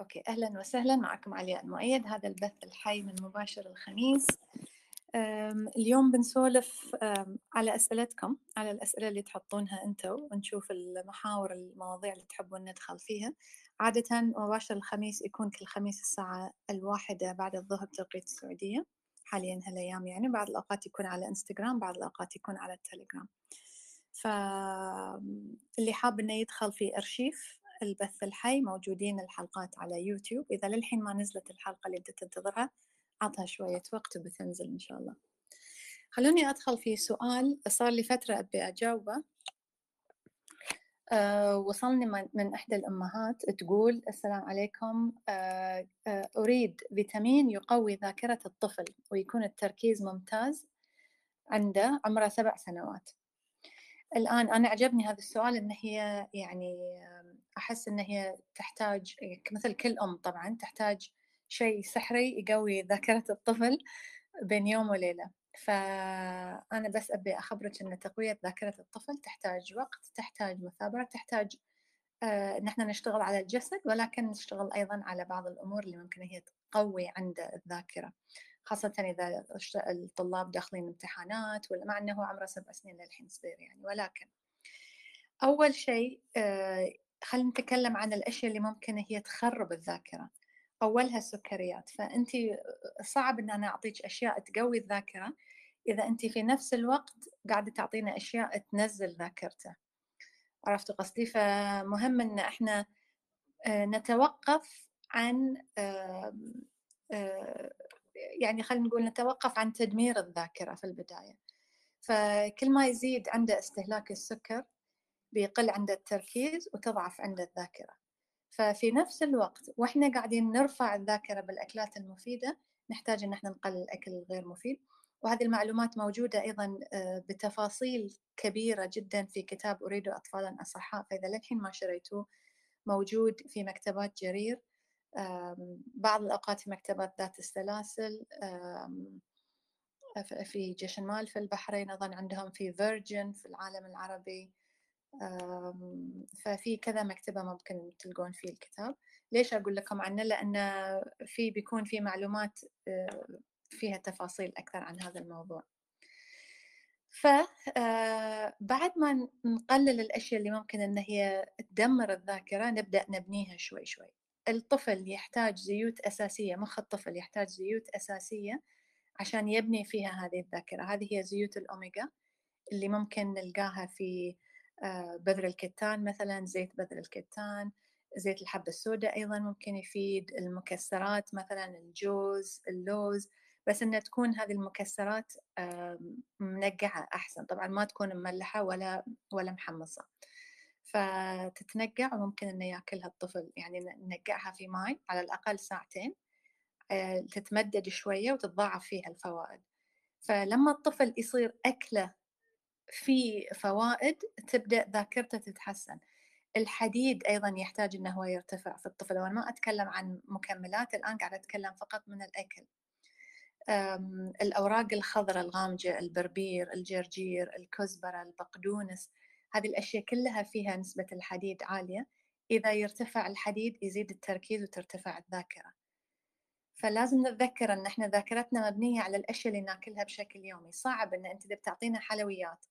okay أهلا وسهلا معكم علياء المؤيد هذا البث الحي من مباشر الخميس. اليوم بنسولف على أسئلتكم على الأسئلة اللي تحطونها أنتم ونشوف المحاور المواضيع اللي تحبون ندخل فيها. عادة مباشر الخميس يكون كل خميس الساعة الواحدة بعد الظهر بتوقيت السعودية. حاليا هالأيام يعني بعض الأوقات يكون على إنستغرام بعض الأوقات يكون على التليجرام. فاللي حاب إنه يدخل في أرشيف البث الحي موجودين الحلقات على يوتيوب. إذا للحين ما نزلت الحلقة اللي أنت تنتظرها عطها شوية وقت وبتنزل إن شاء الله. خلوني أدخل في سؤال. صار لي فترة أبي أجاوبه. أه وصلني من إحدى الأمهات تقول السلام عليكم. أه أه أريد فيتامين يقوي ذاكرة الطفل ويكون التركيز ممتاز عنده عمره سبع سنوات. الآن أنا عجبني هذا السؤال إن هي يعني أحس إن هي تحتاج مثل كل أم طبعا تحتاج شيء سحري يقوي ذاكرة الطفل بين يوم وليلة. فأنا بس أبي أخبرك أن تقوية ذاكرة الطفل تحتاج وقت تحتاج مثابرة تحتاج آه، نحن نشتغل على الجسد ولكن نشتغل أيضا على بعض الأمور اللي ممكن هي تقوي عند الذاكرة. خاصة إذا الطلاب داخلين امتحانات ولا مع أنه عمره سبع سنين للحين صغير يعني ولكن أول شيء آه، خلينا نتكلم عن الأشياء اللي ممكن هي تخرب الذاكرة. أولها السكريات. فأنت صعب أن أنا أعطيك أشياء تقوي الذاكرة إذا أنت في نفس الوقت قاعدة تعطينا أشياء تنزل ذاكرته. عرفت قصدي؟ فمهم أن إحنا آه، نتوقف عن يعني خلينا نقول نتوقف عن تدمير الذاكرة في البداية. فكل ما يزيد عنده استهلاك السكر بيقل عنده التركيز وتضعف عنده الذاكرة. ففي نفس الوقت وإحنا قاعدين نرفع الذاكرة بالأكلات المفيدة نحتاج إن إحنا نقلل الأكل الغير مفيد. وهذه المعلومات موجودة أيضا آه، بتفاصيل كبيرة جدا في كتاب أريد أطفالا أصحاء فإذا للحين ما شريتوه موجود في مكتبات جرير. بعض الأوقات في مكتبات ذات السلاسل في جيش المال في البحرين أظن عندهم في فيرجن في العالم العربي. ففي كذا مكتبة ممكن تلقون فيه الكتاب. ليش أقول لكم عنه؟ لأن في بيكون في معلومات آه، فيها تفاصيل أكثر عن هذا الموضوع. فبعد آه، ما نقلل الأشياء اللي ممكن أن هي تدمر الذاكرة نبدأ نبنيها شوي شوي. الطفل يحتاج زيوت أساسية مخ الطفل يحتاج زيوت أساسية عشان يبني فيها هذه الذاكرة. هذه هي زيوت الأوميجا اللي ممكن نلقاها في بذر الكتان مثلا زيت بذر الكتان زيت الحبة السوداء أيضا ممكن يفيد المكسرات مثلا الجوز اللوز بس إنها تكون هذه المكسرات منقعة أحسن. طبعا ما تكون مملحة ولا ولا محمصة. فتتنقع وممكن إنه يأكلها الطفل يعني ننقعها في ماء على الأقل ساعتين آه، تتمدد شوية وتتضاعف فيها الفوائد. فلما الطفل يصير أكلة في فوائد تبدأ ذاكرته تتحسن. الحديد أيضا يحتاج أنه هو يرتفع في الطفل وأنا ما أتكلم عن مكملات الآن قاعدة أتكلم فقط من الأكل. الأوراق الخضراء الغامجة البربير الجرجير الكزبرة البقدونس هذه الأشياء كلها فيها نسبة الحديد عالية. إذا يرتفع الحديد يزيد التركيز وترتفع الذاكرة. فلازم نتذكر أن إحنا ذاكرتنا مبنية على الأشياء اللي ناكلها بشكل يومي. صعب أن أنت بتعطينا حلويات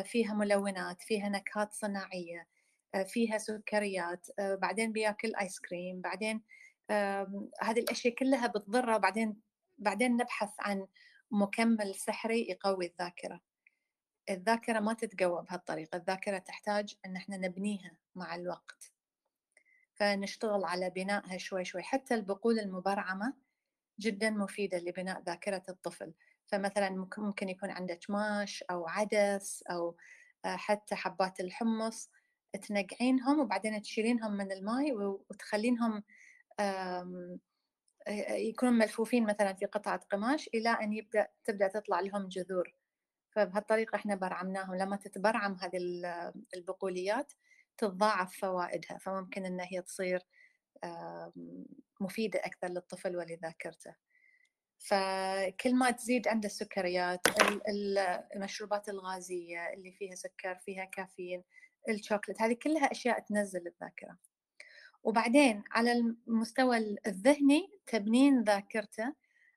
فيها ملونات فيها نكهات صناعية آه، فيها سكريات آه، بعدين بياكل آيس كريم بعدين هذه الأشياء كلها بتضره وبعدين بعدين نبحث عن مكمل سحري يقوي الذاكرة. الذاكرة ما تتقوى بهالطريقة الذاكرة تحتاج أن إحنا نبنيها مع الوقت. فنشتغل على بنائها شوي شوي حتى البقول المبرعمة جدا مفيدة لبناء ذاكرة الطفل. فمثلا ممكن يكون عندك ماش أو عدس أو آه، حتى حبات الحمص تنقعينهم وبعدين تشيلينهم من الماء وتخلينهم يكونوا ملفوفين مثلا في قطعة قماش إلى أن يبدأ تبدأ تطلع لهم جذور. فبهالطريقة إحنا برعمناهم. لما تتبرعم هذه البقوليات تتضاعف فوائدها فممكن إن هي تصير مفيدة أكثر للطفل ولذاكرته. فكل ما تزيد عنده السكريات المشروبات الغازية اللي فيها سكر فيها كافيين الشوكلت هذه كلها أشياء تنزل الذاكرة. وبعدين على المستوى الذهني تبنين ذاكرته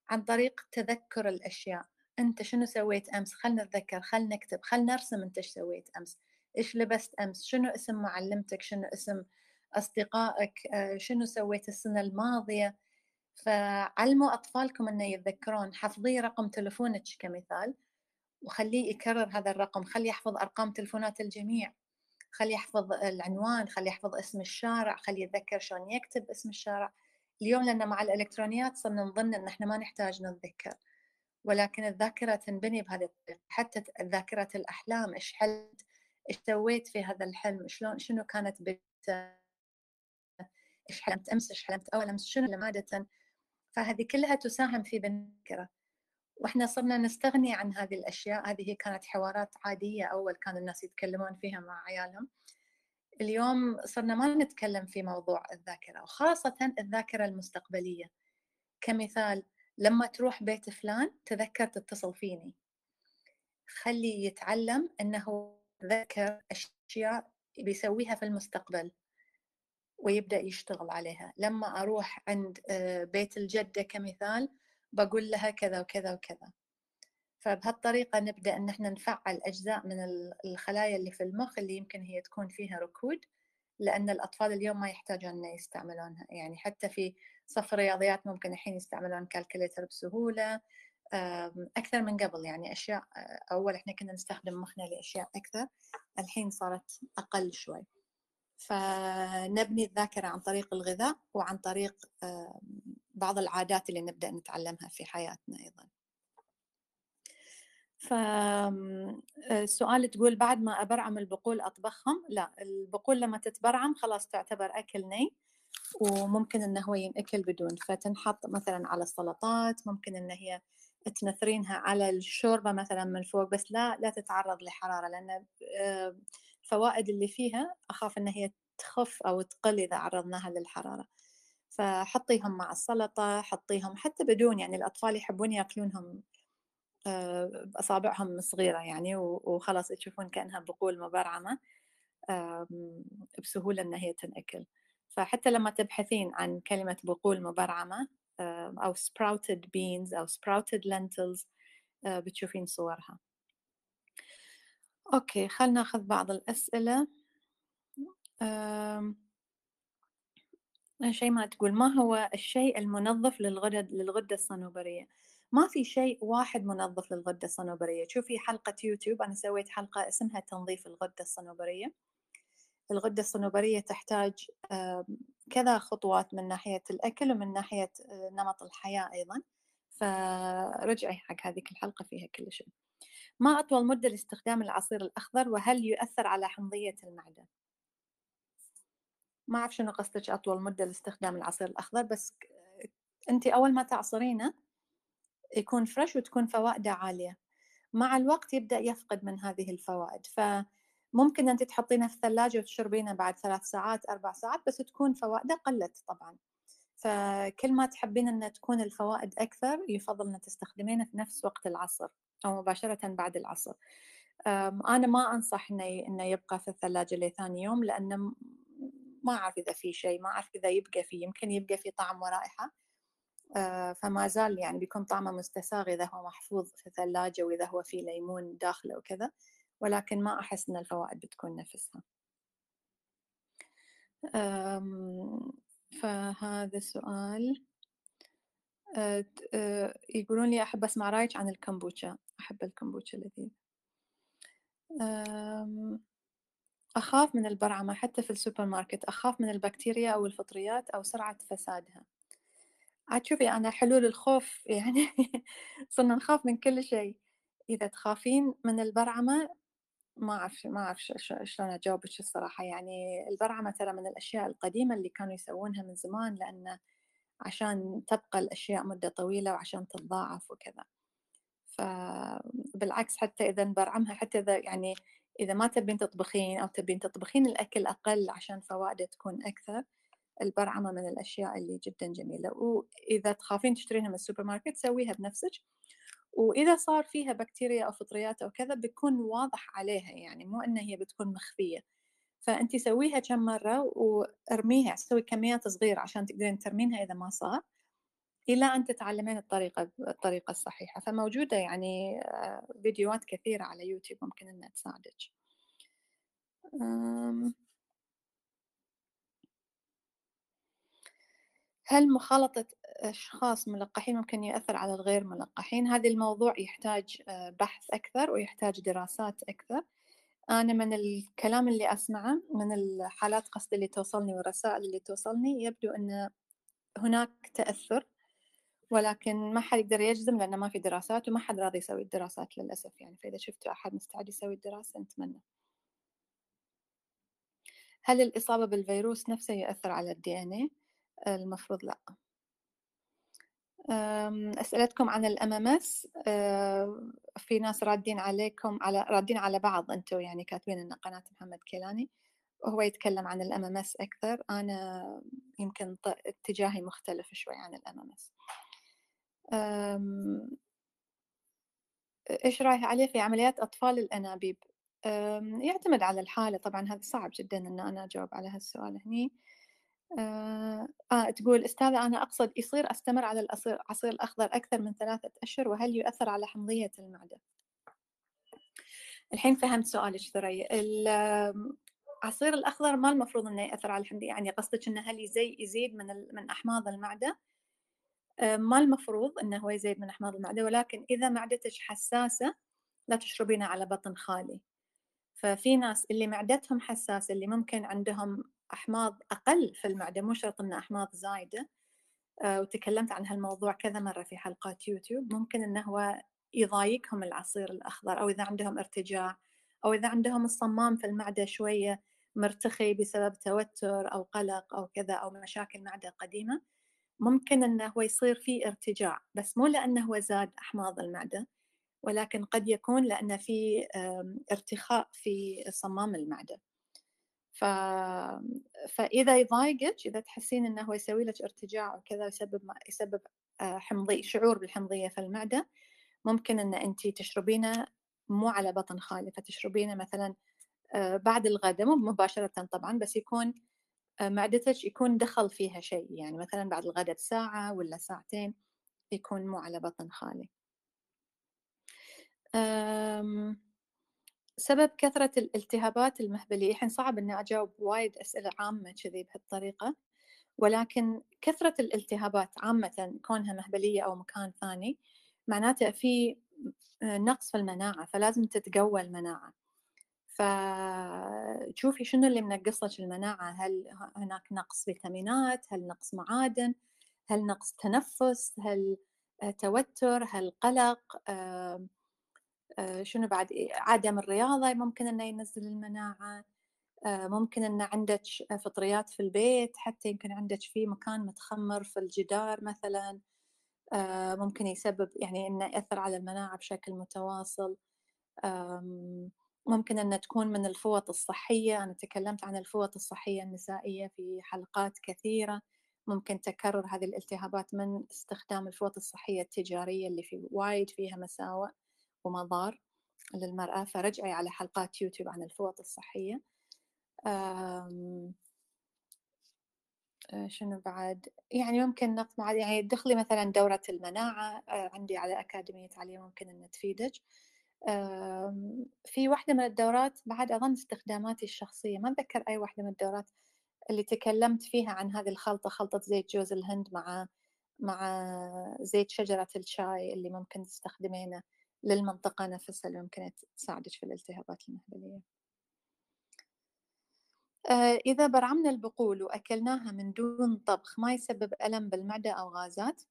عن طريق تذكر الأشياء. أنت شنو سويت أمس؟ خلنا نتذكر خلنا نكتب خلنا نرسم أنت إيش سويت أمس. إيش لبست أمس؟ شنو اسم معلمتك؟ شنو اسم أصدقائك؟ آه، شنو سويت السنة الماضية؟ فعلموا أطفالكم أنه يتذكرون. حفظي رقم تلفونك كمثال وخليه يكرر هذا الرقم. خليه يحفظ أرقام تلفونات الجميع. خليه يحفظ العنوان خليه يحفظ اسم الشارع خليه يتذكر شلون يكتب اسم الشارع. اليوم لأن مع الإلكترونيات صرنا نظن أن إحنا ما نحتاج نتذكر. ولكن الذاكرة تنبني بهذه الطريقة. حتى ذاكرة الأحلام إيش حلت إيش سويت في هذا الحلم شلون شنو كانت بدايته إيش حلمت أمس إيش حلمت أول أمس شنو عادة فهذه كلها تساهم في بناء الذاكرة وإحنا صرنا نستغني عن هذه الأشياء. هذه كانت حوارات عادية أول كان الناس يتكلمون فيها مع عيالهم. اليوم صرنا ما نتكلم في موضوع الذاكرة وخاصة الذاكرة المستقبلية. كمثال لما تروح بيت فلان تذكر تتصل فيني. خلي يتعلم إنه ذكر أشياء بيسويها في المستقبل. ويبدأ يشتغل عليها. لما أروح عند آه، بيت الجدة كمثال بقول لها كذا وكذا وكذا. فبهالطريقة نبدأ أن إحنا نفعل أجزاء من الخلايا اللي في المخ اللي يمكن هي تكون فيها ركود لأن الأطفال اليوم ما يحتاجون يستعملونها. يعني حتى في صف الرياضيات ممكن الحين يستعملون كالكوليتر بسهولة. أكثر من قبل يعني أشياء أول إحنا كنا نستخدم مخنا لأشياء أكثر الحين صارت أقل شوي. فنبني الذاكرة عن طريق الغذاء وعن طريق بعض العادات اللي نبدأ نتعلمها في حياتنا أيضا. فالسؤال تقول بعد ما أبرعم البقول أطبخهم؟ لا البقول لما تتبرعم خلاص تعتبر أكل ني وممكن إنه هو ينأكل بدون. فتنحط مثلا على السلطات ممكن إن هي تنثرينها على الشوربة مثلا من فوق بس لا لا تتعرض لحرارة لأن الفوائد اللي فيها أخاف إن هي تخف أو تقل إذا عرضناها للحرارة. فحطيهم مع السلطة حطيهم حتى بدون يعني الأطفال يحبون يأكلونهم باصابعهم صغيرة يعني وخلاص تشوفون كأنها بقول مبرعمة بسهولة إن هي تنأكل. فحتى لما تبحثين عن كلمة بقول مبرعمة أو sprouted beans أو sprouted lentils بتشوفين صورها. أوكي خلنا ناخذ بعض الأسئلة. شيء ما تقول ما هو الشيء المنظف للغدة للغدة الصنوبرية؟ ما في شيء واحد منظف للغدة الصنوبرية؟ شوفي حلقة يوتيوب أنا سويت حلقة اسمها تنظيف الغدة الصنوبرية. الغدة الصنوبرية تحتاج كذا خطوات من ناحية الأكل ومن ناحية آه، نمط الحياة أيضا. فرجعي حق هذيك الحلقة فيها كل شيء. ما أطول مدة لاستخدام العصير الأخضر وهل يؤثر على حمضية المعدة؟ ما أعرف شنو قصدك أطول مدة لاستخدام العصير الأخضر بس أنت أول ما تعصرينه يكون فريش وتكون فوائده عالية. مع الوقت يبدأ يفقد من هذه الفوائد فممكن أنت تحطينه في الثلاجة وتشربينه بعد ثلاث ساعات أربع ساعات بس تكون فوائده قلت طبعا. فكل ما تحبين أن تكون الفوائد أكثر يفضل أن تستخدمينه في نفس وقت العصر. أو مباشرة بعد العصر. أنا ما أنصح إنه إنه يبقى في الثلاجة لثاني يوم لأنه ما أعرف إذا في شيء ما أعرف إذا يبقى فيه يمكن يبقى فيه طعم ورائحة. فما زال يعني بيكون طعمه مستساغ إذا هو محفوظ في الثلاجة وإذا هو فيه ليمون داخله وكذا ولكن ما أحس أن الفوائد بتكون نفسها. فهذا آه، يقولون لي أحب أسمع رايك عن الكمبوتشا أحب الكمبوتشا لذيذ أخاف من البرعمة حتى في السوبر ماركت أخاف من البكتيريا أو الفطريات أو سرعة فسادها. عاد شوفي أنا حلول الخوف يعني صرنا نخاف من كل شيء. إذا تخافين من البرعمة ما أعرف ما أعرف شلون أجاوبك الصراحة. يعني البرعمة ترى من الأشياء القديمة اللي كانوا يسوونها من زمان لأن عشان تبقى الأشياء مدة طويلة وعشان تتضاعف وكذا. فبالعكس حتى إذا نبرعمها حتى إذا يعني إذا ما تبين تطبخين أو تبين تطبخين الأكل أقل عشان فوائده تكون أكثر البرعمة من الأشياء اللي جدا جميلة. وإذا تخافين تشترينها من السوبر ماركت سويها بنفسك. وإذا صار فيها بكتيريا أو فطريات أو كذا بيكون واضح عليها يعني مو إن هي بتكون مخفية. فانت سويها كم مرة وارميها سوي كميات صغيرة عشان تقدرين ترمينها إذا ما صار إلى أن تتعلمين الطريقة الطريقة الصحيحة. فموجودة يعني آه، فيديوهات كثيرة على يوتيوب ممكن إنها تساعدك. هل مخالطة أشخاص ملقحين ممكن يأثر على الغير ملقحين؟ هذا الموضوع يحتاج آه، بحث أكثر ويحتاج دراسات أكثر. أنا من الكلام اللي أسمعه من الحالات قصد اللي توصلني والرسائل اللي توصلني يبدو أن هناك تأثر ولكن ما حد يقدر يجزم لأنه ما في دراسات وما حد راضي يسوي الدراسات للأسف. يعني فإذا شفتوا أحد مستعد يسوي الدراسة نتمنى هل الإصابة بالفيروس نفسه يؤثر على ال DNA؟ المفروض لا. أسئلتكم عن ال MMS في ناس رادين عليكم على رادين على بعض أنتم يعني كاتبين إن قناة محمد كيلاني. وهو يتكلم عن ال MMS أكثر. أنا يمكن اتجاهي مختلف شوي عن ال MMS إيش رأيج علياء في عمليات أطفال الأنابيب؟ يعتمد على الحالة. طبعا هذا صعب جدا إن أنا أجاوب على هالسؤال هني. آه, آه تقول أستاذة أنا أقصد يصير أستمر على العصير الأخضر أكثر من ثلاثة أشهر وهل يؤثر على حمضية المعدة؟ الحين فهمت سؤالك ثريا العصير الأخضر ما المفروض إنه يأثر على الحمضية يعني قصدك إنه هل يزي يزيد من من أحماض المعدة؟ آه ما المفروض إنه هو يزيد من أحماض المعدة ولكن إذا معدتك حساسة لا تشربينه على بطن خالي ففي ناس اللي معدتهم حساسة اللي ممكن عندهم أحماض أقل في المعدة مو شرط أن أحماض زايدة. آه، وتكلمت عن هالموضوع كذا مرة في حلقات يوتيوب. ممكن أنه هو يضايقهم العصير الأخضر أو إذا عندهم ارتجاع أو إذا عندهم الصمام في المعدة شوية مرتخي بسبب توتر أو قلق أو كذا أو مشاكل معدة قديمة. ممكن أنه هو يصير فيه ارتجاع بس مو لأنه هو زاد أحماض المعدة ولكن قد يكون لأن في ارتخاء في صمام المعدة. ف... فاذا يضايقك إذا تحسين إنه يسوي لك ارتجاع وكذا يسبب يسبب آه، حمضي شعور بالحمضية في المعدة ممكن إن انت تشربينه مو على بطن خالي فتشربينه مثلا آه، بعد الغداء مو مباشرة طبعا بس يكون آه، معدتك يكون دخل فيها شيء يعني مثلا بعد الغداء بساعه ولا ساعتين يكون مو على بطن خالي. سبب كثرة الالتهابات المهبلية. الحين صعب إني أجاوب وايد أسئلة عامة كذي بهالطريقة ولكن كثرة الالتهابات عامة كونها مهبلية أو مكان ثاني معناته في نقص في المناعة فلازم تتقوى المناعة. فشوفي شنو اللي منقص المناعة؟ هل هناك نقص فيتامينات؟ هل نقص معادن؟ هل نقص تنفس؟ هل توتر؟ هل قلق؟ آه، شنو بعد؟ عدم الرياضة ممكن أنه ينزل المناعة آه، ممكن أن عندك فطريات في البيت حتى يمكن عندك في مكان متخمر في الجدار مثلا آه، ممكن يسبب يعني أنه يأثر على المناعة بشكل متواصل. ممكن أن تكون من الفوط الصحية أنا تكلمت عن الفوط الصحية النسائية في حلقات كثيرة. ممكن تكرر هذه الالتهابات من استخدام الفوط الصحية التجارية اللي في وايد فيها مساوئ. ومضار للمرأة فرجعي على حلقات يوتيوب عن الفوط الصحية. آه، شنو بعد؟ يعني ممكن نقص مع يعني تدخلي مثلا دورة المناعة. آه، عندي على أكاديمية عليا ممكن أن تفيدك. في واحدة من الدورات بعد أظن استخداماتي الشخصية ما أتذكر أي واحدة من الدورات اللي تكلمت فيها عن هذه الخلطة خلطة زيت جوز الهند مع مع زيت شجرة الشاي اللي ممكن تستخدمينه. للمنطقة نفسها اللي ممكن تساعدك في الالتهابات المهبلية آه، إذا برعمنا البقول وأكلناها من دون طبخ ما يسبب ألم بالمعدة أو غازات؟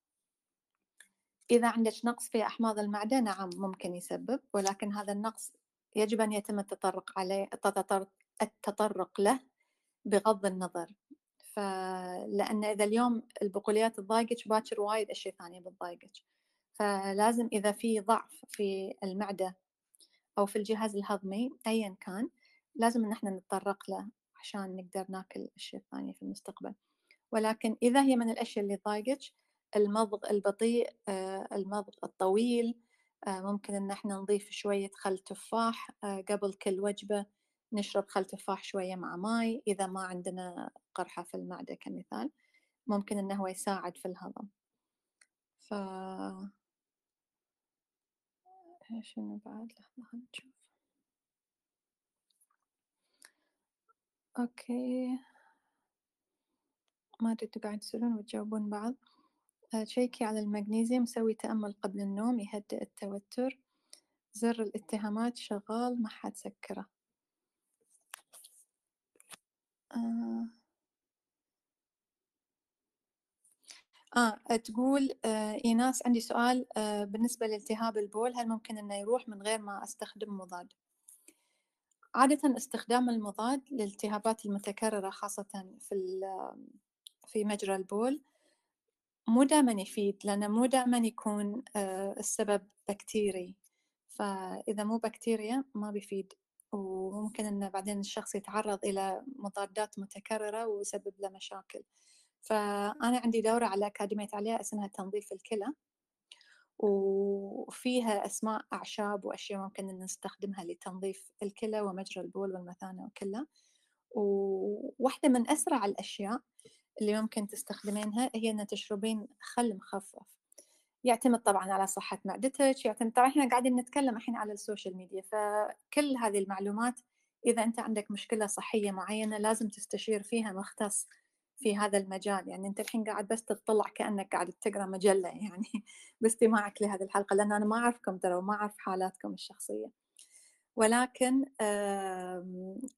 إذا عندك نقص في أحماض المعدة نعم ممكن يسبب ولكن هذا النقص يجب أن يتم التطرق عليه التطرق له بغض النظر. فلأن إذا اليوم البقوليات تضايقك باكر وايد أشياء ثانية بتضايقك. فلازم إذا في ضعف في المعدة أو في الجهاز الهضمي أيا كان لازم إن إحنا نتطرق له عشان نقدر ناكل الأشياء الثانية في المستقبل. ولكن إذا هي من الأشياء اللي ضايقك المضغ البطيء آه، المضغ الطويل آه، ممكن إن إحنا نضيف شوية خل تفاح آه، قبل كل وجبة نشرب خل تفاح شوية مع ماي إذا ما عندنا قرحة في المعدة كمثال ممكن إنه هو يساعد في الهضم. ف شنو بعد؟ لحظة نشوف. okay. ما أدري قاعد تسألون وتجاوبون بعض. تشيكي على المغنيسيوم سوي تأمل قبل النوم يهدئ التوتر زر الالتهابات شغال ما حد سكره. آه. آه تقول آه إيناس عندي سؤال آه بالنسبة لالتهاب البول هل ممكن إنه يروح من غير ما أستخدم مضاد؟ عادة استخدام المضاد للالتهابات المتكررة خاصة في في مجرى البول مو دائما يفيد لأنه مو دائما يكون آه السبب بكتيري فإذا مو بكتيريا ما بيفيد وممكن أن بعدين الشخص يتعرض إلى مضادات متكررة ويسبب له مشاكل فأنا عندي دورة على أكاديمية عليا اسمها تنظيف الكلى وفيها أسماء أعشاب وأشياء ممكن أن نستخدمها لتنظيف الكلى ومجرى البول والمثانة وكلها وواحدة من أسرع الأشياء اللي ممكن تستخدمينها هي أن تشربين خل مخفف. يعتمد طبعا على صحة معدتك يعتمد طبعا إحنا قاعدين نتكلم الحين على ال social media فكل هذه المعلومات إذا أنت عندك مشكلة صحية معينة لازم تستشير فيها مختص في هذا المجال يعني أنت الحين قاعد بس تطلع كأنك قاعد تقرأ مجلة يعني باستماعك لهذه الحلقة لأن أنا ما أعرفكم ترى وما أعرف حالاتكم الشخصية. ولكن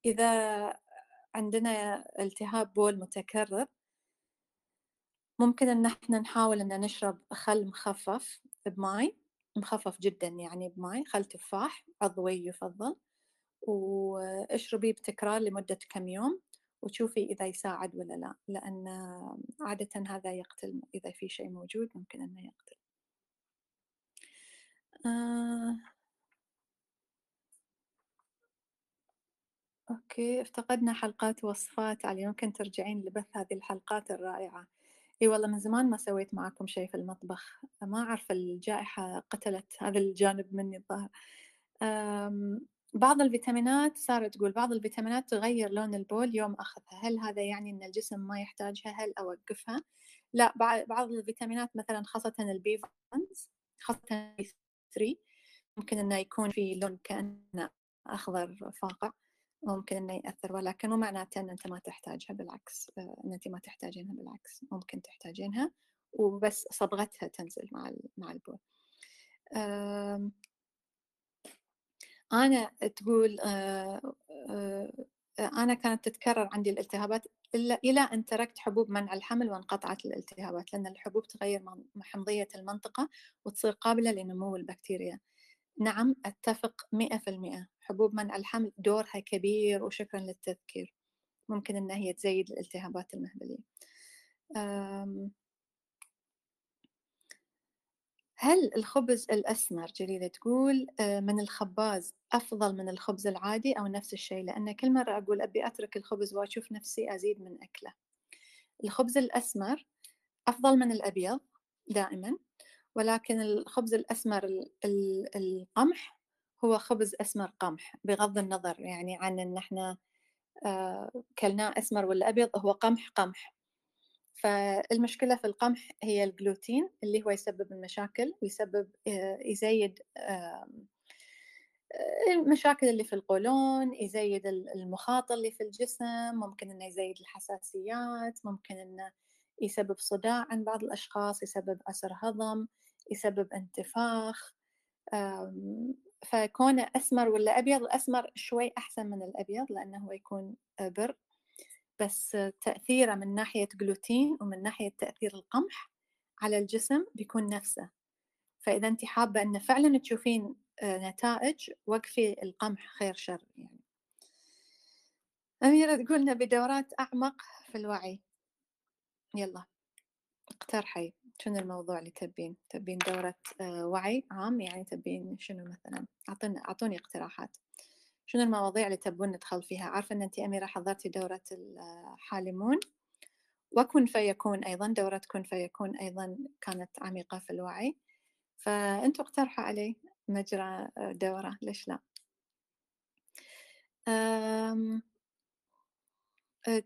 إذا عندنا التهاب بول متكرر ممكن إن إحنا نحاول إن نشرب خل مخفف بماي مخفف جدا يعني بماي خل تفاح عضوي يفضل واشربيه بتكرار لمدة كم يوم. وتشوفي إذا يساعد ولا لا لأن عادة هذا يقتل إذا في شيء موجود ممكن أنه يقتل. آه. okay افتقدنا حلقات وصفات. علياء ممكن ترجعين لبث هذه الحلقات الرائعة. إي والله من زمان ما سويت معاكم شيء في المطبخ. ما أعرف الجائحة قتلت هذا الجانب مني الظاهر. بعض الفيتامينات صارت تقول بعض الفيتامينات تغير لون البول يوم أخذها. هل هذا يعني أن الجسم ما يحتاجها؟ هل أوقفها؟ لا بعض الفيتامينات مثلا خاصة ال B خاصة ال B 3 ممكن أنه يكون في لون كأنه أخضر فاقع ممكن إنه يأثر ولكن مو معناته إن أنت ما تحتاجها بالعكس آه، إن أنت ما تحتاجينها بالعكس ممكن تحتاجينها وبس صبغتها تنزل مع مع البول. أنا تقول آه، آه، أنا كانت تتكرر عندي الالتهابات إلا إلى أن تركت حبوب منع الحمل وانقطعت الالتهابات لأن الحبوب تغير حمضيه المنطقة وتصير قابلة لنمو البكتيريا. نعم أتفق 100% حبوب منع الحمل دورها كبير وشكرا للتذكير. ممكن أن هي تزيد الالتهابات المهبلية. هل الخبز الأسمر جليلة تقول آه، من الخباز أفضل من الخبز العادي أو نفس الشيء؟ لأن كل مرة أقول أبي أترك الخبز وأشوف نفسي أزيد من أكله. الخبز الأسمر أفضل من الأبيض دائما ولكن الخبز الأسمر القمح هو خبز أسمر قمح بغض النظر يعني عن أن إحنا آه، كلناه أسمر ولا أبيض هو قمح قمح. فالمشكلة في القمح هي الجلوتين اللي هو يسبب المشاكل ويسبب آه، يزيد المشاكل اللي في القولون يزيد المخاط اللي في الجسم ممكن إنه يزيد الحساسيات ممكن إنه يسبب صداع عند بعض الأشخاص يسبب عسر هضم يسبب انتفاخ فكونه أسمر ولا أبيض الأسمر شوي أحسن من الأبيض لأنه هو يكون بر. بس تأثيره من ناحية جلوتين ومن ناحية تأثير القمح على الجسم بيكون نفسه. فإذا أنت حابة أن فعلا تشوفين آه، نتائج وقفي القمح خير شر يعني. أميرة تقولنا بدورات أعمق في الوعي. يلا. اقترحي شنو الموضوع اللي تبين؟ تبين دورة آه، وعي عام؟ يعني تبين شنو مثلا؟ أعطوني اقتراحات. شنو المواضيع اللي تبون ندخل فيها؟ عارفة أن أنت أميرة حضرتي دورة الحالمون وكن فيكون أيضا دورة كن فيكون أيضا كانت عميقة في الوعي. فأنتوا اقترحوا علي مجرى آه، دورة ليش لا؟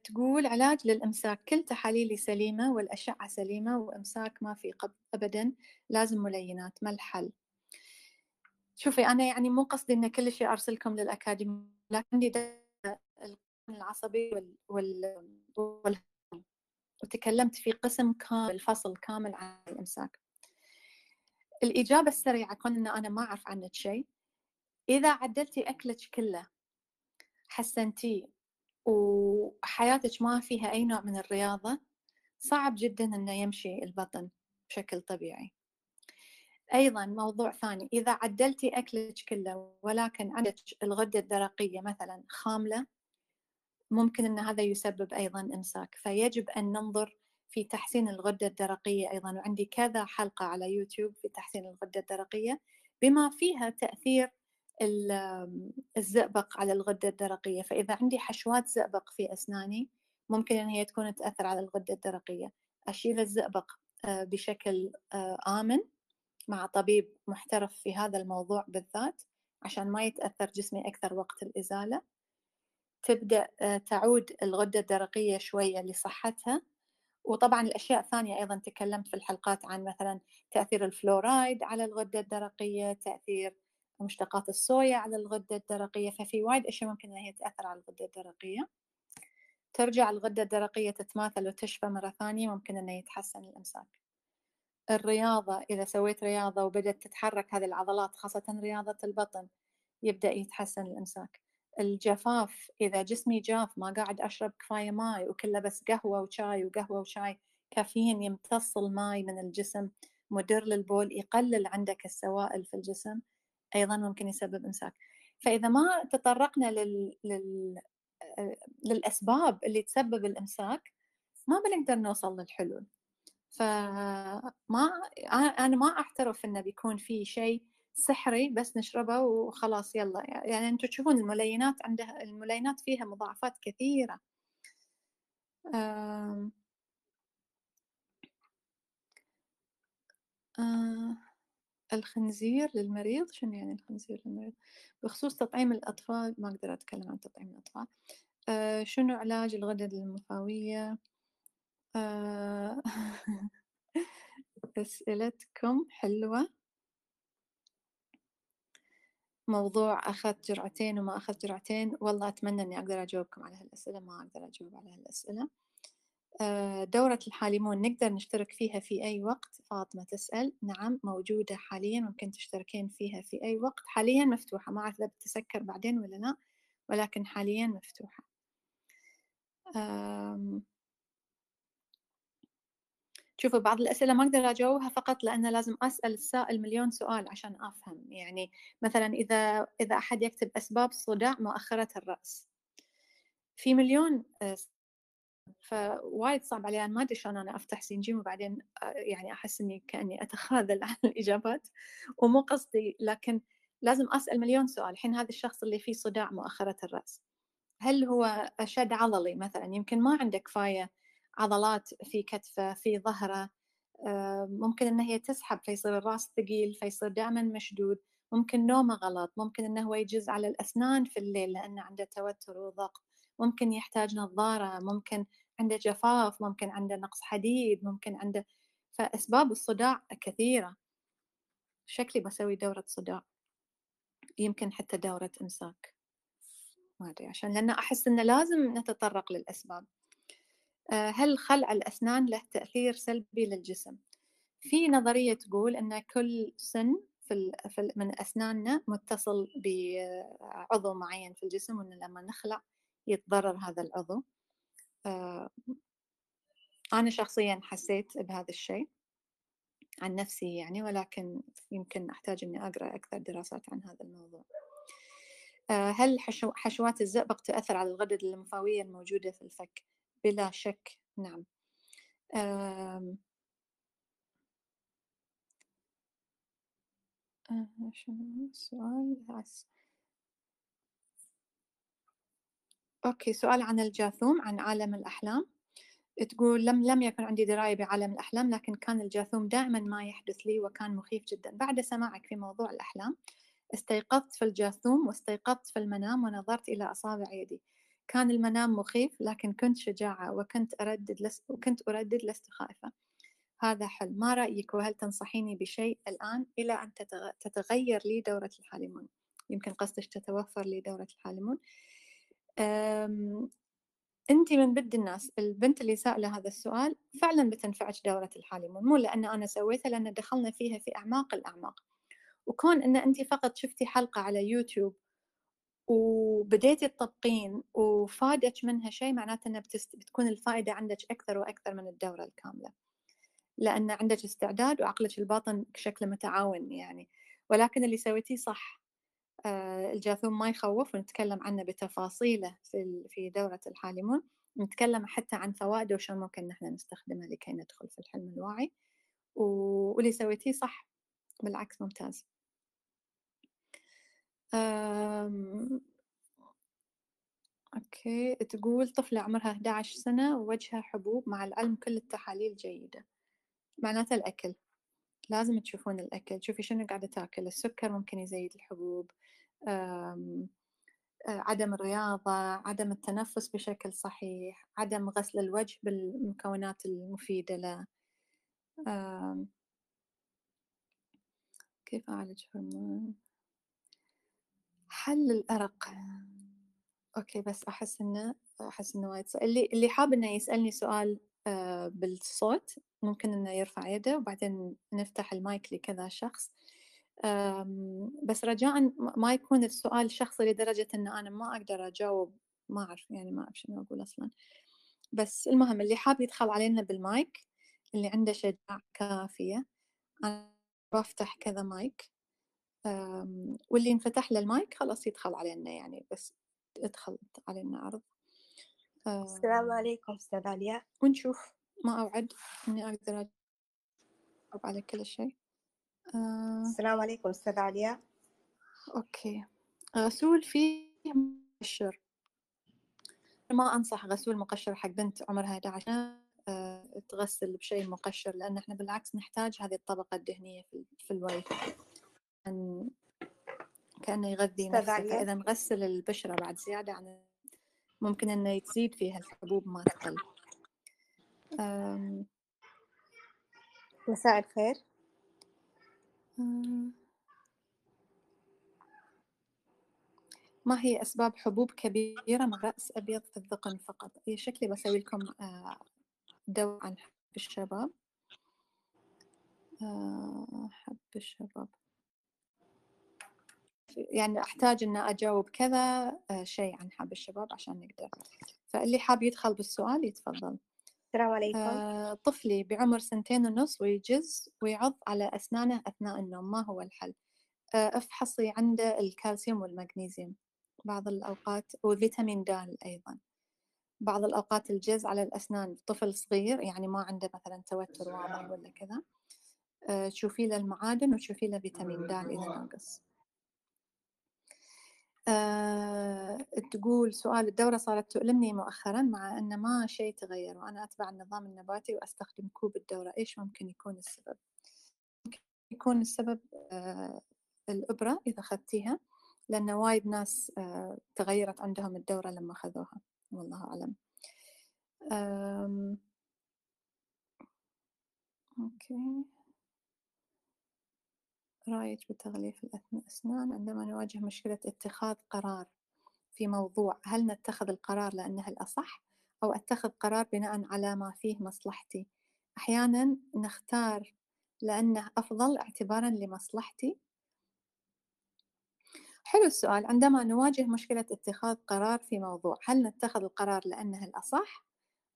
تقول علاج للإمساك. كل تحاليلي سليمة والأشعة سليمة وإمساك ما في قبض أبدا لازم ملينات. ما الحل؟ شوفي أنا يعني مو قصدي إن كل شيء أرسلكم للأكاديمية لكن العصبي وال, وال... وال... وتكلمت في قسم كامل فصل كامل عن الإمساك. الإجابة السريعة كون إن أنا ما أعرف عنك شيء إذا عدلتي أكلك كله حسنتيه وحياتك ما فيها أي نوع من الرياضة صعب جدا إنه يمشي البطن بشكل طبيعي. أيضا موضوع ثاني إذا عدلتي أكلك كله ولكن عندك الغدة الدرقية مثلا خاملة ممكن أن هذا يسبب أيضا إمساك. فيجب أن ننظر في تحسين الغدة الدرقية أيضا. وعندي كذا حلقة على يوتيوب في تحسين الغدة الدرقية بما فيها تأثير الزئبق على الغدة الدرقية. فإذا عندي حشوات زئبق في أسناني ممكن أن هي تكون تأثر على الغدة الدرقية. أشيل الزئبق آه، بشكل آه، آمن. مع طبيب محترف في هذا الموضوع بالذات عشان ما يتأثر جسمي أكثر وقت الإزالة. تبدأ آه، تعود الغدة الدرقية شوية لصحتها. وطبعا الأشياء الثانية أيضا تكلمت في الحلقات عن مثلا تأثير الفلورايد على الغدة الدرقية تأثير مشتقات الصويا على الغدة الدرقية. ففي وايد أشياء ممكن أن هي تأثر على الغدة الدرقية. ترجع الغدة الدرقية تتماثل وتشفى مرة ثانية ممكن أنه يتحسن الإمساك. الرياضة إذا سويت رياضة وبدأت تتحرك هذه العضلات خاصة رياضة البطن يبدأ يتحسن الإمساك. الجفاف إذا جسمي جاف ما قاعد أشرب كفاية ماي وكله بس قهوة وشاي وقهوة وشاي كافيين يمتص الماي من الجسم مدر للبول يقلل عندك السوائل في الجسم أيضا ممكن يسبب إمساك. فإذا ما تطرقنا لل... لل... للأسباب اللي تسبب الإمساك ما بنقدر نوصل للحلول. فما أنا ما أعترف إنه بيكون في شيء سحري بس نشربه وخلاص يلا. يعني أنتم تشوفون الملينات عندها الملينات فيها مضاعفات كثيرة. آه. الخنزير للمريض شنو يعني الخنزير للمريض؟ بخصوص تطعيم الأطفال ما أقدر أتكلم عن تطعيم الأطفال. آه شنو علاج الغدد الليمفاوية آه أسئلتكم حلوة. موضوع أخذت جرعتين وما أخذت جرعتين. والله أتمنى أني أقدر أجاوبكم على هالأسئلة ما أقدر أجاوب على هالأسئلة. آه، دورة الحالمون نقدر نشترك فيها في أي وقت؟ فاطمة تسأل. نعم موجودة حاليا ممكن تشتركين فيها في أي وقت. حاليا مفتوحة ما أعرف إذا بتسكر بعدين ولا لا ولكن حاليا مفتوحة. شوفوا بعض الأسئلة ما أقدر أجاوبها فقط لأن لازم أسأل السائل مليون سؤال عشان أفهم. يعني مثلا إذا إذا أحد يكتب أسباب صداع مؤخرة الرأس. في مليون آه، فوايد صعب علي أنا ما أدري شلون أنا أفتح سين جيم وبعدين آه، يعني أحس إني كأني أتخاذل عن الإجابات. ومو قصدي لكن لازم أسأل مليون سؤال. الحين هذا الشخص اللي فيه صداع مؤخرة الرأس. هل هو شد عضلي مثلا؟ يمكن ما عنده كفاية عضلات في كتفه في ظهره آه، ممكن انه هي تسحب فيصير الراس ثقيل فيصير دائما مشدود. ممكن نومه غلط ممكن إنه هو يجز على الأسنان في الليل لأنه عنده توتر وضغط. ممكن يحتاج نظارة ممكن عنده جفاف ممكن عنده نقص حديد ممكن عنده فأسباب الصداع كثيرة. شكلي بسوي دورة صداع. يمكن حتى دورة إمساك. ما أدري عشان لأن أحس انه لازم نتطرق للأسباب. هل خلع الأسنان له تأثير سلبي للجسم؟ في نظرية تقول أن كل سن في من أسناننا متصل بعضو معين في الجسم وأن لما نخلع يتضرر هذا العضو آه، أنا شخصيا حسيت بهذا الشيء عن نفسي يعني ولكن يمكن أحتاج أني أقرأ أكثر دراسات عن هذا الموضوع آه، هل حشوات الزئبق تؤثر على الغدد الليمفاوية الموجودة في الفك؟ بلا شك نعم. شنو السؤال؟ أوكي سؤال عن الجاثوم عن عالم الأحلام. تقول لم لم يكن عندي دراية بعالم الأحلام لكن كان الجاثوم دائما ما يحدث لي وكان مخيف جدا. بعد سماعك في موضوع الأحلام استيقظت في الجاثوم واستيقظت في المنام ونظرت إلى أصابع يدي. كان المنام مخيف لكن كنت شجاعة وكنت أردد لست وكنت أردد لست خائفة. هذا حل. ما رأيك وهل تنصحيني بشيء الآن إلى أن تتغير لي دورة الحالمون؟ يمكن قصدك تتوفر لي دورة الحالمون. أنت من بد الناس البنت اللي سأله هذا السؤال فعلا بتنفعك دورة الحالمون. مو لأن أنا سويتها لأن دخلنا فيها في أعماق الأعماق. وكون أن أنت فقط شفتي حلقة على يوتيوب وبديتي تطبقين وفادك منها شيء معناته أنها بتكون الفائدة عندك أكثر وأكثر من الدورة الكاملة. لأن عندك استعداد وعقلك الباطن بشكل متعاون يعني. ولكن اللي سويتيه صح. آه، الجاثوم ما يخوف ونتكلم عنه بتفاصيله في في دورة الحالمون نتكلم حتى عن فوائده وشلون ممكن نحن نستخدمه لكي ندخل في الحلم الواعي. واللي سويتيه صح. بالعكس ممتاز. أم... أوكي. تقول طفلة عمرها 11 سنة ووجهها حبوب مع العلم كل التحاليل جيدة. معناته الأكل. لازم تشوفون الأكل. شوفي شنو قاعدة تأكل. السكر ممكن يزيد الحبوب. عدم الرياضة عدم التنفس بشكل صحيح عدم غسل الوجه بالمكونات المفيدة له كيف أعالج هرمون؟ حل الأرق. okay بس أحس إنه أحس إنه وايد اللي اللي حاب إنه يسألني سؤال بالصوت ممكن إنه يرفع يده وبعدين نفتح المايك لكذا شخص. بس رجاء ما يكون السؤال شخصي لدرجة إن أنا ما أقدر أجاوب ما أعرف يعني ما أعرف شنو أقول أصلا. بس المهم اللي حاب يدخل علينا بالمايك اللي عنده شجاعة كافية أنا بفتح كذا مايك. واللي انفتح له المايك خلاص يدخل علينا يعني بس ادخل علينا عرض. السلام عليكم أستاذ علياء ونشوف. ما أوعد إني أقدر أجاوب على كل شيء. آه. السلام عليكم أستاذ علياء okay. غسول فيه مقشر. ما أنصح غسول مقشر حق بنت عمرها 11 سنة آه، تغسل بشيء مقشر لأن إحنا بالعكس نحتاج هذه الطبقة الدهنية في الوجه. كأنه يغذي نفسه فإذا نغسل البشرة بعد زيادة عن ممكن إنه تزيد فيها الحبوب ما تقل مساء الخير. ما هي أسباب حبوب كبيرة مع رأس أبيض في الذقن فقط؟ هي شكلي بسوي لكم آه، دو عن حب الشباب؟ آه، حب الشباب. يعني أحتاج أن أجاوب كذا آه، شيء عن حب الشباب عشان نقدر. فاللي حاب يدخل بالسؤال يتفضل. السلام عليكم. آه طفلي بعمر سنتين ونص ويجز ويعض على أسنانه أثناء النوم ما هو الحل؟ آه أفحصي عنده الكالسيوم والمغنيسيوم. بعض الأوقات وفيتامين د أيضا. بعض الأوقات الجز على الأسنان طفل صغير يعني ما عنده مثلا توتر واضح ولا كذا. آه تشوفي له المعادن وتشوفي له فيتامين د إذا ناقص. أه تقول سؤال الدورة صارت تؤلمني مؤخرا مع أن ما شيء تغير وأنا أتبع النظام النباتي وأستخدم كوب الدورة. إيش ممكن يكون السبب؟ ممكن يكون السبب أه الإبرة إذا أخذتيها لأن وايد ناس أه تغيرت عندهم الدورة لما أخذوها. والله أعلم. أوكي. رأيك بتغليف الأسنان عندما نواجه مشكلة اتخاذ قرار في موضوع؟ هل نتخذ القرار لأنه الأصح أو أتخذ قرار بناء على ما فيه مصلحتي؟ أحيانا نختار لأنه أفضل اعتبارا لمصلحتي. حلو السؤال. عندما نواجه مشكلة اتخاذ قرار في موضوع هل نتخذ القرار لأنه الأصح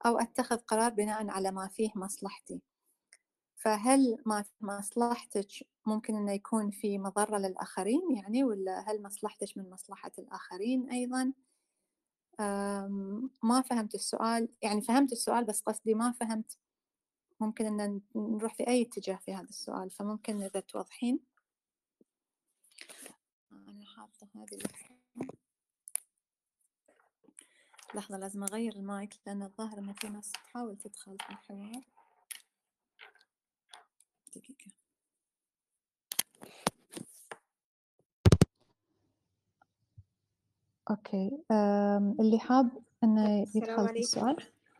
أو أتخذ قرار بناء على ما فيه مصلحتي؟ فهل ما مصلحتك ممكن أنه يكون في مضرة للآخرين يعني ولا هل مصلحتك من مصلحة الآخرين أيضا؟ ما فهمت السؤال. يعني فهمت السؤال بس قصدي ما فهمت ممكن أن نروح في أي اتجاه في هذا السؤال فممكن إذا توضحين؟ أنا حاطة هذه لحظة لازم أغير المايك لأن الظاهر أن في ناس تحاول تدخل في الحوار. دقيقة. أوكي. اللي حاب أنه يدخل في السؤال.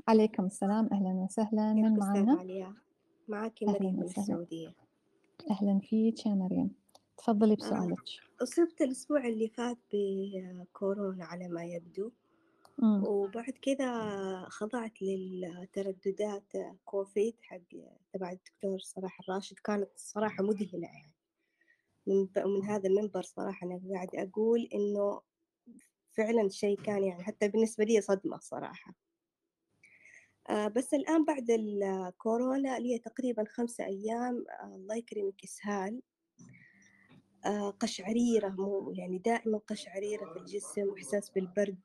عليكم السلام. أهلا وسهلا. من معنا؟ معك مريم من السعودية. أهلا فيك يا مريم تفضلي بسؤالك. أصبت الأسبوع اللي فات بكورونا على ما يبدو. مم. وبعد كذا خضعت للترددات كوفيد حق تبع الدكتور صلاح الراشد كانت صراحة مذهلة يعني. من, من هذا المنبر صراحة أنا قاعد أقول إنه فعلا شيء كان يعني حتى بالنسبة لي صدمة صراحة. آه بس الآن بعد الكورونا لي تقريبا خمسة أيام آه الله يكرمك إسهال. آه قشعريرة مو يعني دائما قشعريرة في الجسم وإحساس بالبرد.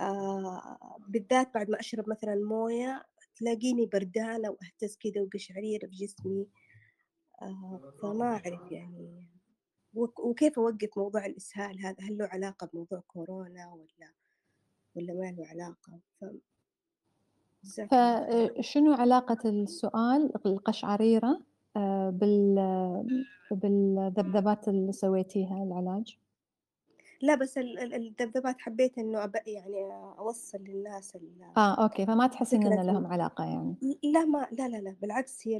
آه بالذات بعد ما أشرب مثلا موية تلاقيني بردانة وأهتز كذا وقشعريرة في جسمي. آه فما أعرف يعني. وكيف أوقف موضوع الإسهال هذا؟ هل له علاقة بموضوع كورونا ولا ولا ما له علاقة؟ ف... فشنو علاقة السؤال القشعريرة آه، بال بالذبذبات اللي سويتيها العلاج؟ لا بس الذبذبات حبيت إنه. يعني أوصل للناس آه أوكي. فما تحسين إن لهم علاقة يعني؟ لا ما لا لا لا. بالعكس هي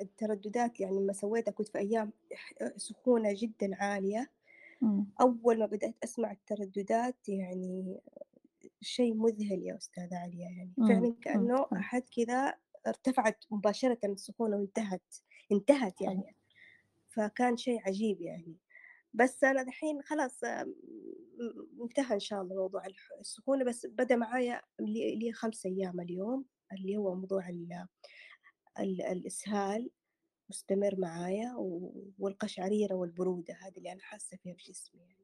الترددات يعني لما سويتها كنت في أيام سخونة جدا عالية م. أول ما بدأت أسمع الترددات يعني شيء مذهل يا أستاذة عليا يعني. فعلا كأنه أحد كذا ارتفعت مباشرة السخونة وانتهت انتهت يعني. فكان شيء عجيب يعني. بس أنا دحين خلاص انتهى إن شاء الله موضوع السخونة بس بدأ معايا لي خمس أيام اليوم اللي هو موضوع ال ال الإسهال مستمر معايا والقشعريرة والبرودة هذه اللي أنا حاسة فيها في جسمي يعني.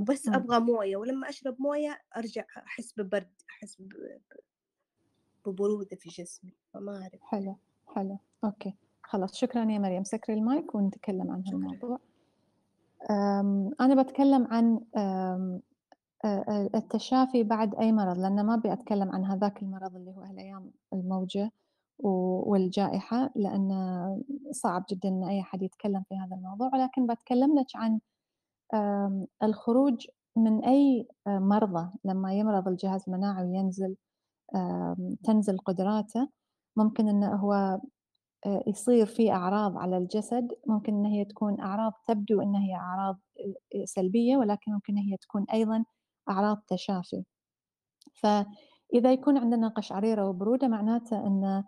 وبس أبغى موية ولما أشرب موية أرجع أحس ببرد أحس ببرودة في جسمي فما أعرف. حلو حلو okay خلاص شكرا يا مريم سكري المايك ونتكلم عن هالموضوع. أنا بتكلم عن التشافي بعد أي مرض لأن ما أبي أتكلم عن هذاك المرض اللي هو هالأيام الموجة والجائحة لأن صعب جدا أن أي أحد يتكلم في هذا الموضوع ولكن بتكلم لك عن الخروج من أي مرضى. لما يمرض الجهاز المناعي وينزل تنزل قدراته ممكن أنه هو يصير في أعراض على الجسد ممكن أن هي تكون أعراض تبدو أن هي أعراض آه، سلبية ولكن ممكن أن هي تكون أيضا أعراض تشافي. فإذا يكون عندنا قشعريرة وبرودة معناته أن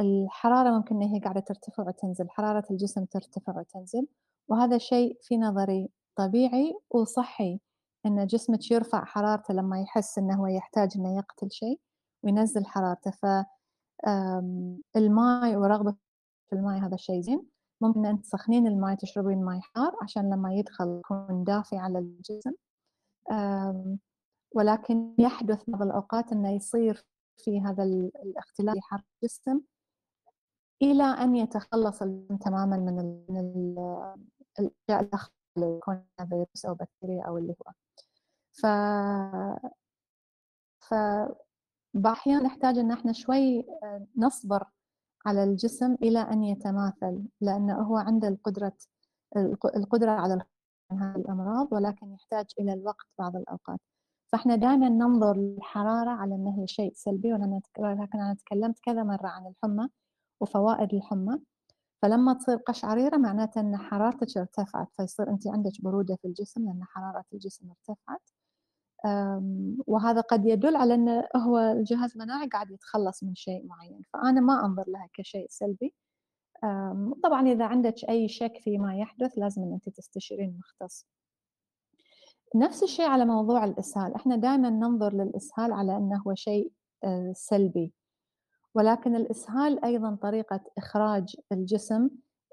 الحرارة ممكن أن هي قاعدة ترتفع وتنزل حرارة الجسم ترتفع وتنزل وهذا شيء في نظري طبيعي وصحي أن جسمك يرفع حرارته لما يحس أنه هو يحتاج أنه يقتل شيء وينزل حرارته. ف الماء ورغبة في الماء هذا الشيء زين. ممكن أن تسخنين الماء تشربين ماء حار عشان لما يدخل يكون دافي على الجسم. ولكن يحدث بعض الأوقات أنه يصير في هذا الاختلال في حرارة الجسم إلى أن يتخلص الجسم تماما من الأشياء الأخرى اللي يكون فيروس أو بكتيريا أو اللي هو. ف ف بأحيان نحتاج أن إحنا شوي آه، نصبر على الجسم إلى أن يتماثل لأنه هو عنده القدرة القدرة على هذه الأمراض ولكن يحتاج إلى الوقت بعض الأوقات. فإحنا دائما ننظر للحرارة على أنه شيء سلبي ولكن أنا تكلمت كذا مرة عن الحمى وفوائد الحمى. فلما تصير قشعريرة معناته أن حرارتك ارتفعت فيصير أنت عندك برودة في الجسم لأن حرارة الجسم ارتفعت. وهذا قد يدل على أن هو الجهاز المناعي قاعد يتخلص من شيء معين. فأنا ما أنظر لها كشيء سلبي. طبعا إذا عندك أي شك فيما يحدث لازم أن أنت تستشيرين مختص. نفس الشيء على موضوع الإسهال. إحنا دائما ننظر للإسهال على أنه هو شيء آه، سلبي. ولكن الإسهال أيضا طريقة إخراج الجسم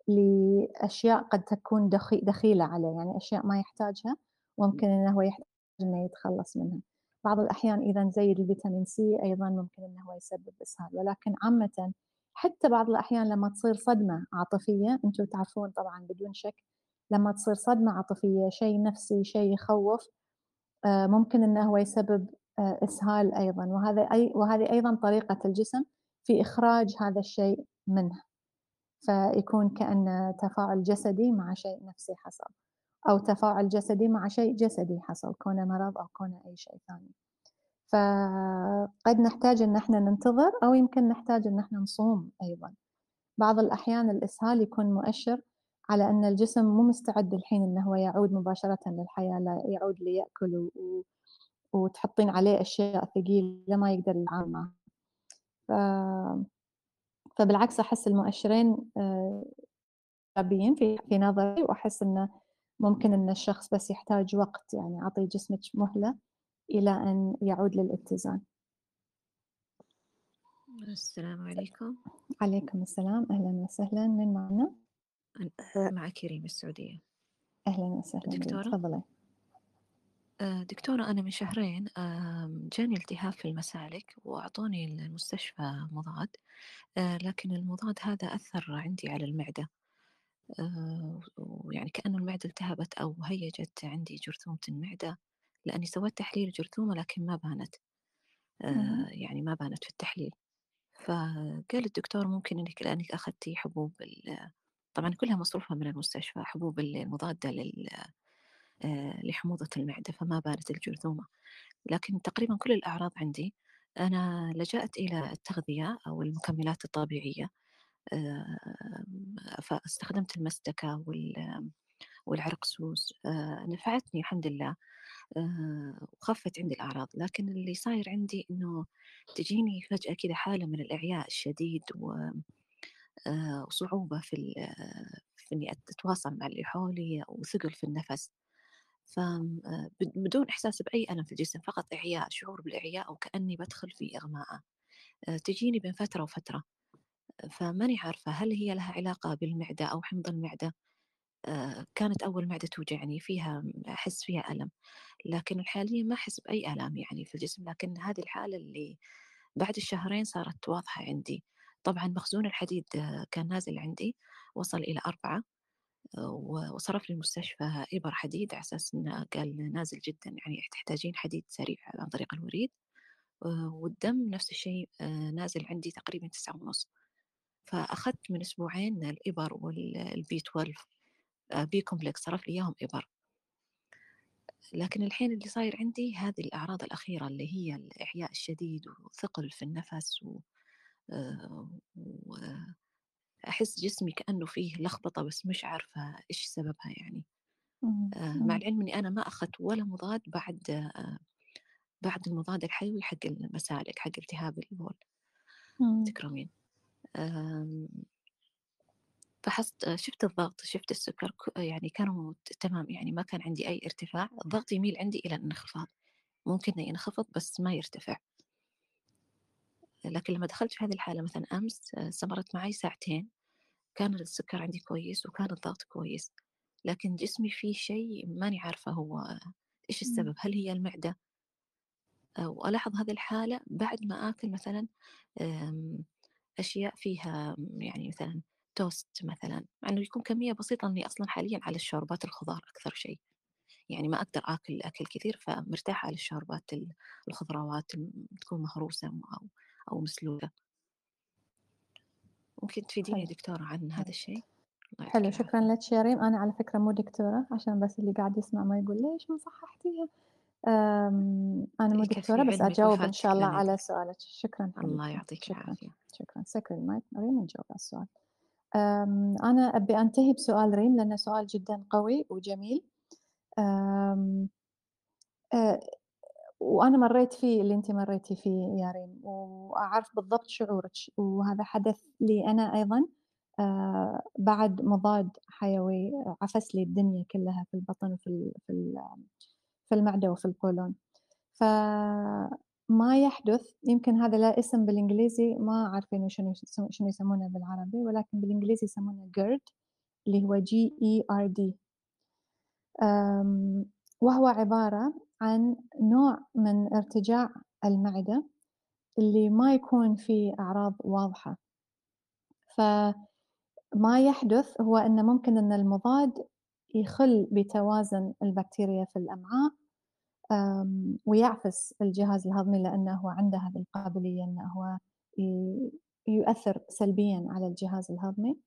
لأشياء قد تكون دخيلة عليه. يعني أشياء ما يحتاجها. ممكن أنه هو يحتاج إنه يتخلص منها. بعض الأحيان إذا نزيد الفيتامين سي أيضا ممكن إنه هو يسبب إسهال. ولكن عامة حتى بعض الأحيان لما تصير صدمة عاطفية أنتم تعرفون طبعا بدون شك لما تصير صدمة عاطفية شيء نفسي شيء يخوف آه، ممكن إنه هو يسبب آه، إسهال أيضا. وهذا أي وهذه أيضا طريقة الجسم في إخراج هذا الشيء منه. فيكون كأن تفاعل جسدي مع شيء نفسي حصل. أو تفاعل جسدي مع شيء جسدي حصل كونه مرض أو كونه أي شيء ثاني. فقد نحتاج أن إحنا ننتظر أو يمكن نحتاج أن إحنا نصوم أيضا. بعض الأحيان الإسهال يكون مؤشر على أن الجسم مو مستعد الحين أنه هو يعود مباشرة للحياة لا يعود ليأكل و... وتحطين عليه أشياء ثقيلة ما يقدر يتعامل ف... فبالعكس أحس المؤشرين إيجابيين آه، في في نظري وأحس أنه ممكن أن الشخص بس يحتاج وقت يعني أعطي جسمك مهلة إلى أن يعود للاتزان السلام عليكم. عليكم السلام. أهلا وسهلا. من معنا؟ معك ريم السعودية. أهلا وسهلا. دكتورة؟ تفضلي. آه، دكتورة أنا من شهرين جاني التهاب في المسالك وأعطوني المستشفى مضاد آه، لكن المضاد هذا أثر عندي على المعدة. ويعني كأنه المعدة التهبت أو هيجت عندي جرثومة المعدة لأني سويت تحليل جرثومة لكن ما بانت. يعني ما بانت في التحليل. فقال الدكتور ممكن إنك لأنك أخذتي حبوب طبعا كلها مصروفها من المستشفى حبوب المضاده لل لحموضة المعدة فما بانت الجرثومة. لكن تقريبا كل الأعراض عندي أنا لجأت إلى التغذية أو المكملات الطبيعية. فاستخدمت المستكة والعرقسوس نفعتني الحمد لله وخفت عندي الأعراض. لكن اللي صاير عندي إنه تجيني فجأة كذا حالة من الإعياء الشديد وصعوبة في, في إني أتواصل مع اللي حولي وثقل في النفس. فبدون إحساس بأي ألم في الجسم فقط إعياء شعور بالإعياء أو كأني بدخل في إغماء. تجيني بين فترة وفترة. فماني عارفة هل هي لها علاقة بالمعدة أو حمض المعدة؟ كانت أول معدة توجعني فيها أحس فيها ألم لكن حاليا ما أحس بأي ألم يعني في الجسم لكن هذه الحالة اللي بعد الشهرين صارت واضحة عندي. طبعا مخزون الحديد كان نازل عندي وصل إلى أربعة وصرف لي المستشفى إبر حديد على أساس إنه قال نازل جدا يعني تحتاجين حديد سريع عن طريق الوريد والدم نفس الشيء نازل عندي تقريبا تسعة ونص. فأخذت من أسبوعين الإبر وال B 12 B complex صرف لي إياهم إبر لكن الحين اللي صاير عندي هذه الأعراض الأخيرة اللي هي الإعياء الشديد وثقل في النفس و... وأحس جسمي كأنه فيه لخبطة بس مش عارفة إيش سببها يعني. مع العلم إني أنا ما أخذت ولا مضاد بعد بعد المضاد الحيوي حق المسالك حق التهاب البول. تكرمين. فحصت شفت الضغط شفت السكر يعني كانوا تمام يعني ما كان عندي أي ارتفاع الضغط يميل عندي إلى الانخفاض. ممكن ينخفض بس ما يرتفع. لكن لما دخلت في هذه الحالة مثلا أمس استمرت معي ساعتين كان السكر عندي كويس وكان الضغط كويس لكن جسمي فيه شيء ماني عارفة هو إيش السبب؟ هل هي المعدة؟ وألاحظ هذه الحالة بعد ما آكل مثلا أشياء فيها يعني مثلا توست مثلا مع إنه يكون كمية بسيطة إني أصلا حاليا على الشوربات الخضار أكثر شيء. يعني ما أقدر آكل أكل كثير فمرتاحة على الشوربات الخضروات تكون مهروسة أو أو مسلوقة. ممكن تفيديني دكتورة عن هذا الشيء؟ حلو شكرا لك يا ريم أنا على فكرة مو دكتورة عشان بس اللي قاعد يسمع ما يقول ليش ما صححتيها؟ أنا مو دكتورة بس أجاوب إن شاء الله على سؤالك. شكرا الله يعطيك العافية. سكر المايك. ريم نجاوب على السؤال. أنا أبي أنتهي بسؤال ريم لأنه سؤال جدا قوي وجميل. وأنا مريت فيه اللي أنت مريتي فيه يا ريم وأعرف بالضبط شعورك. وهذا حدث لي أنا أيضا. بعد مضاد حيوي عفس لي الدنيا كلها في البطن وفي في المعدة وفي القولون. ف ما يحدث يمكن هذا لا اسم بالإنجليزي ما عارفين شنو شنو يسمونه بالعربي ولكن بالإنجليزي يسمونه GERD اللي هو G E R D. وهو عبارة عن نوع من ارتجاع المعدة اللي ما يكون فيه أعراض واضحة. فما يحدث هو أن ممكن أن المضاد يخل بتوازن البكتيريا في الأمعاء ويعفس الجهاز الهضمي لأنه هو عنده هذه القابلية أنه هو يؤثر سلبيا على الجهاز الهضمي.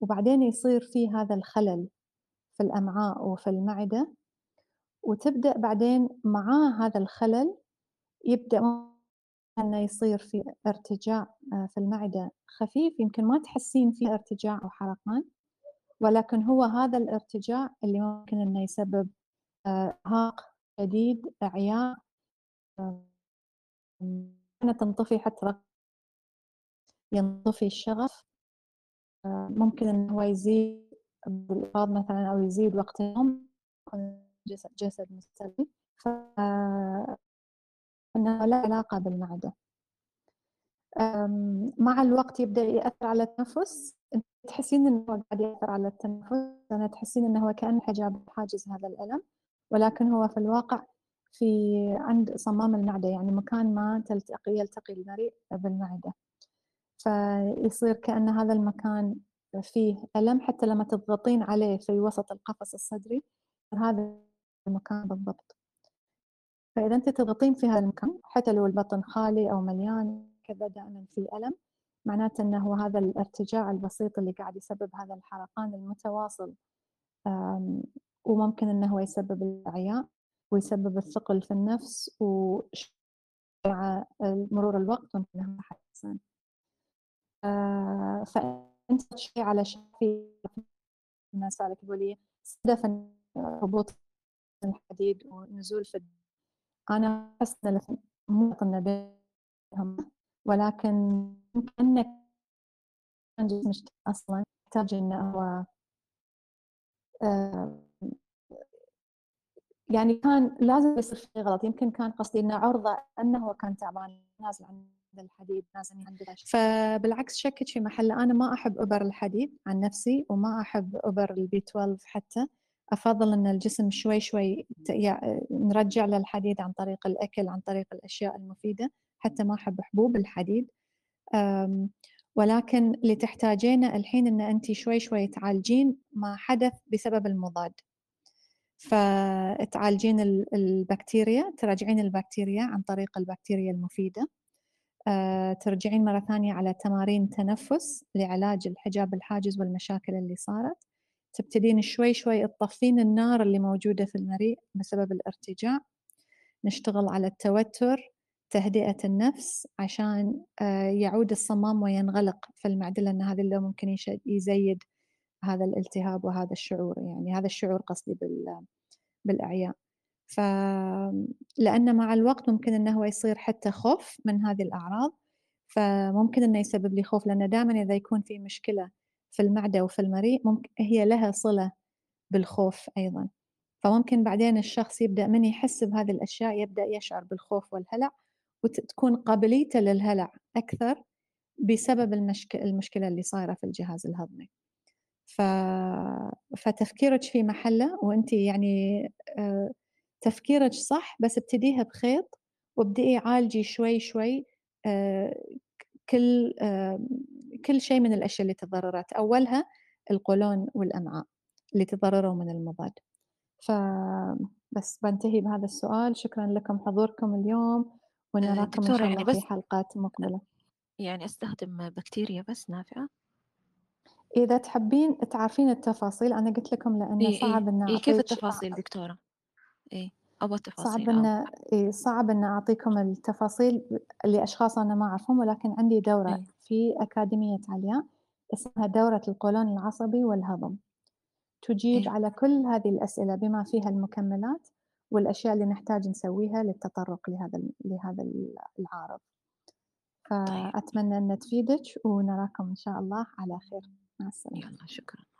وبعدين يصير في هذا الخلل في الأمعاء وفي المعدة. وتبدأ بعدين مع هذا الخلل يبدأ أنه يصير في ارتجاع آه، في المعدة خفيف. يمكن ما تحسين فيه ارتجاع أو حرقان ولكن هو هذا الارتجاع اللي ممكن أنه يسبب آه، إرهاق شديد إعياء تنطفي حتى ينطفي الشغف آه، ممكن أنه هو يزيد بالإفراط مثلا أو يزيد وقت النوم جسد, جسد مستلزم ف أنه لا علاقة بالمعدة. مع الوقت يبدأ يأثر على التنفس تحسين إنه هو قاعد يأثر على التنفس أنا تحسين إنه هو كأن حجاب حاجز هذا الألم. ولكن هو في الواقع في عند صمام المعدة يعني مكان ما تلتقي يلتقي المريء بالمعدة. فيصير كأن هذا المكان فيه ألم حتى لما تضغطين عليه في وسط القفص الصدري هذا المكان بالضبط. فإذا أنت تضغطين في هذا المكان حتى لو البطن خالي أو مليان كذا دائما في ألم معناته أنه هذا الارتجاع البسيط اللي قاعد يسبب هذا الحرقان المتواصل وممكن أنه يسبب الإعياء ويسبب الثقل في النفس ومع مرور الوقت أنه يحسن آه، فأنت شيء على شيء الناس على تقولي هدف هبوط الحديد ونزول في أنا أحس أن مو بينهم ولكن يمكن جسمك أصلا يحتاج إنه هو آه، يعني كان لازم يصير في غلط. يمكن كان قصدي إنه عرضة أنه هو كان تعبان نازل عند الحديد نازل عند فبالعكس شكت في محل. أنا ما أحب أبر الحديد عن نفسي وما أحب أبر البي 12 حتى. أفضل إن الجسم شوي شوي نرجع له الحديد عن طريق الأكل عن طريق الأشياء المفيدة. حتى ما أحب حبوب الحديد. ولكن اللي تحتاجينه الحين إن انت شوي شوي تعالجين ما حدث بسبب المضاد. فتعالجين البكتيريا تراجعين البكتيريا عن طريق البكتيريا المفيدة. آه، ترجعين مرة ثانية على تمارين تنفس لعلاج الحجاب الحاجز والمشاكل اللي صارت. تبتدين شوي شوي تطفين النار اللي موجودة في المريء بسبب الارتجاع. نشتغل على التوتر تهدئة النفس عشان آه، يعود الصمام وينغلق في المعدة لأن هذا اللي ممكن يزيد هذا الالتهاب وهذا الشعور يعني هذا الشعور قصدي بالأعياء. ف لأن مع الوقت ممكن أنه يصير حتى خوف من هذه الأعراض فممكن أنه يسبب لي خوف لأن دائما إذا يكون في مشكلة في المعدة وفي المريء ممكن هي لها صلة بالخوف أيضا. فممكن بعدين الشخص يبدأ من يحس بهذه الأشياء يبدأ يشعر بالخوف والهلع وتكون قابليته للهلع أكثر بسبب المشكلة اللي صايرة في الجهاز الهضمي. ف... فتفكيرك في محلة وانت يعني آه، تفكيرك صح بس ابتديها بخيط وابدئي عالجي شوي شوي آه، كل آه، كل شيء من الأشياء اللي تضررت. أولها القولون والأمعاء اللي تضرروا من المضاد. فبس بنتهي بهذا السؤال. شكرا لكم حضوركم اليوم ونراكم إن شاء يعني الله يعني في حلقات مقبلة. يعني أستخدم بكتيريا بس نافعة. إذا تحبين تعرفين التفاصيل أنا قلت لكم لأنه إيه صعب إيه إن إيه كيف التفاصيل دكتورة؟ إيه أبغى التفاصيل صعب إن إيه صعب إن أعطيكم التفاصيل لأشخاص أنا ما أعرفهم ولكن عندي دورة إيه؟ في أكاديمية عليا اسمها دورة القولون العصبي والهضم تجيب إيه؟ على كل هذه الأسئلة بما فيها المكملات والأشياء اللي نحتاج نسويها للتطرق لهذا لهذا العارض طيب. فأتمنى أن تفيدك ونراكم إن شاء الله على خير مع السلامة يلا شكرا مع السلامة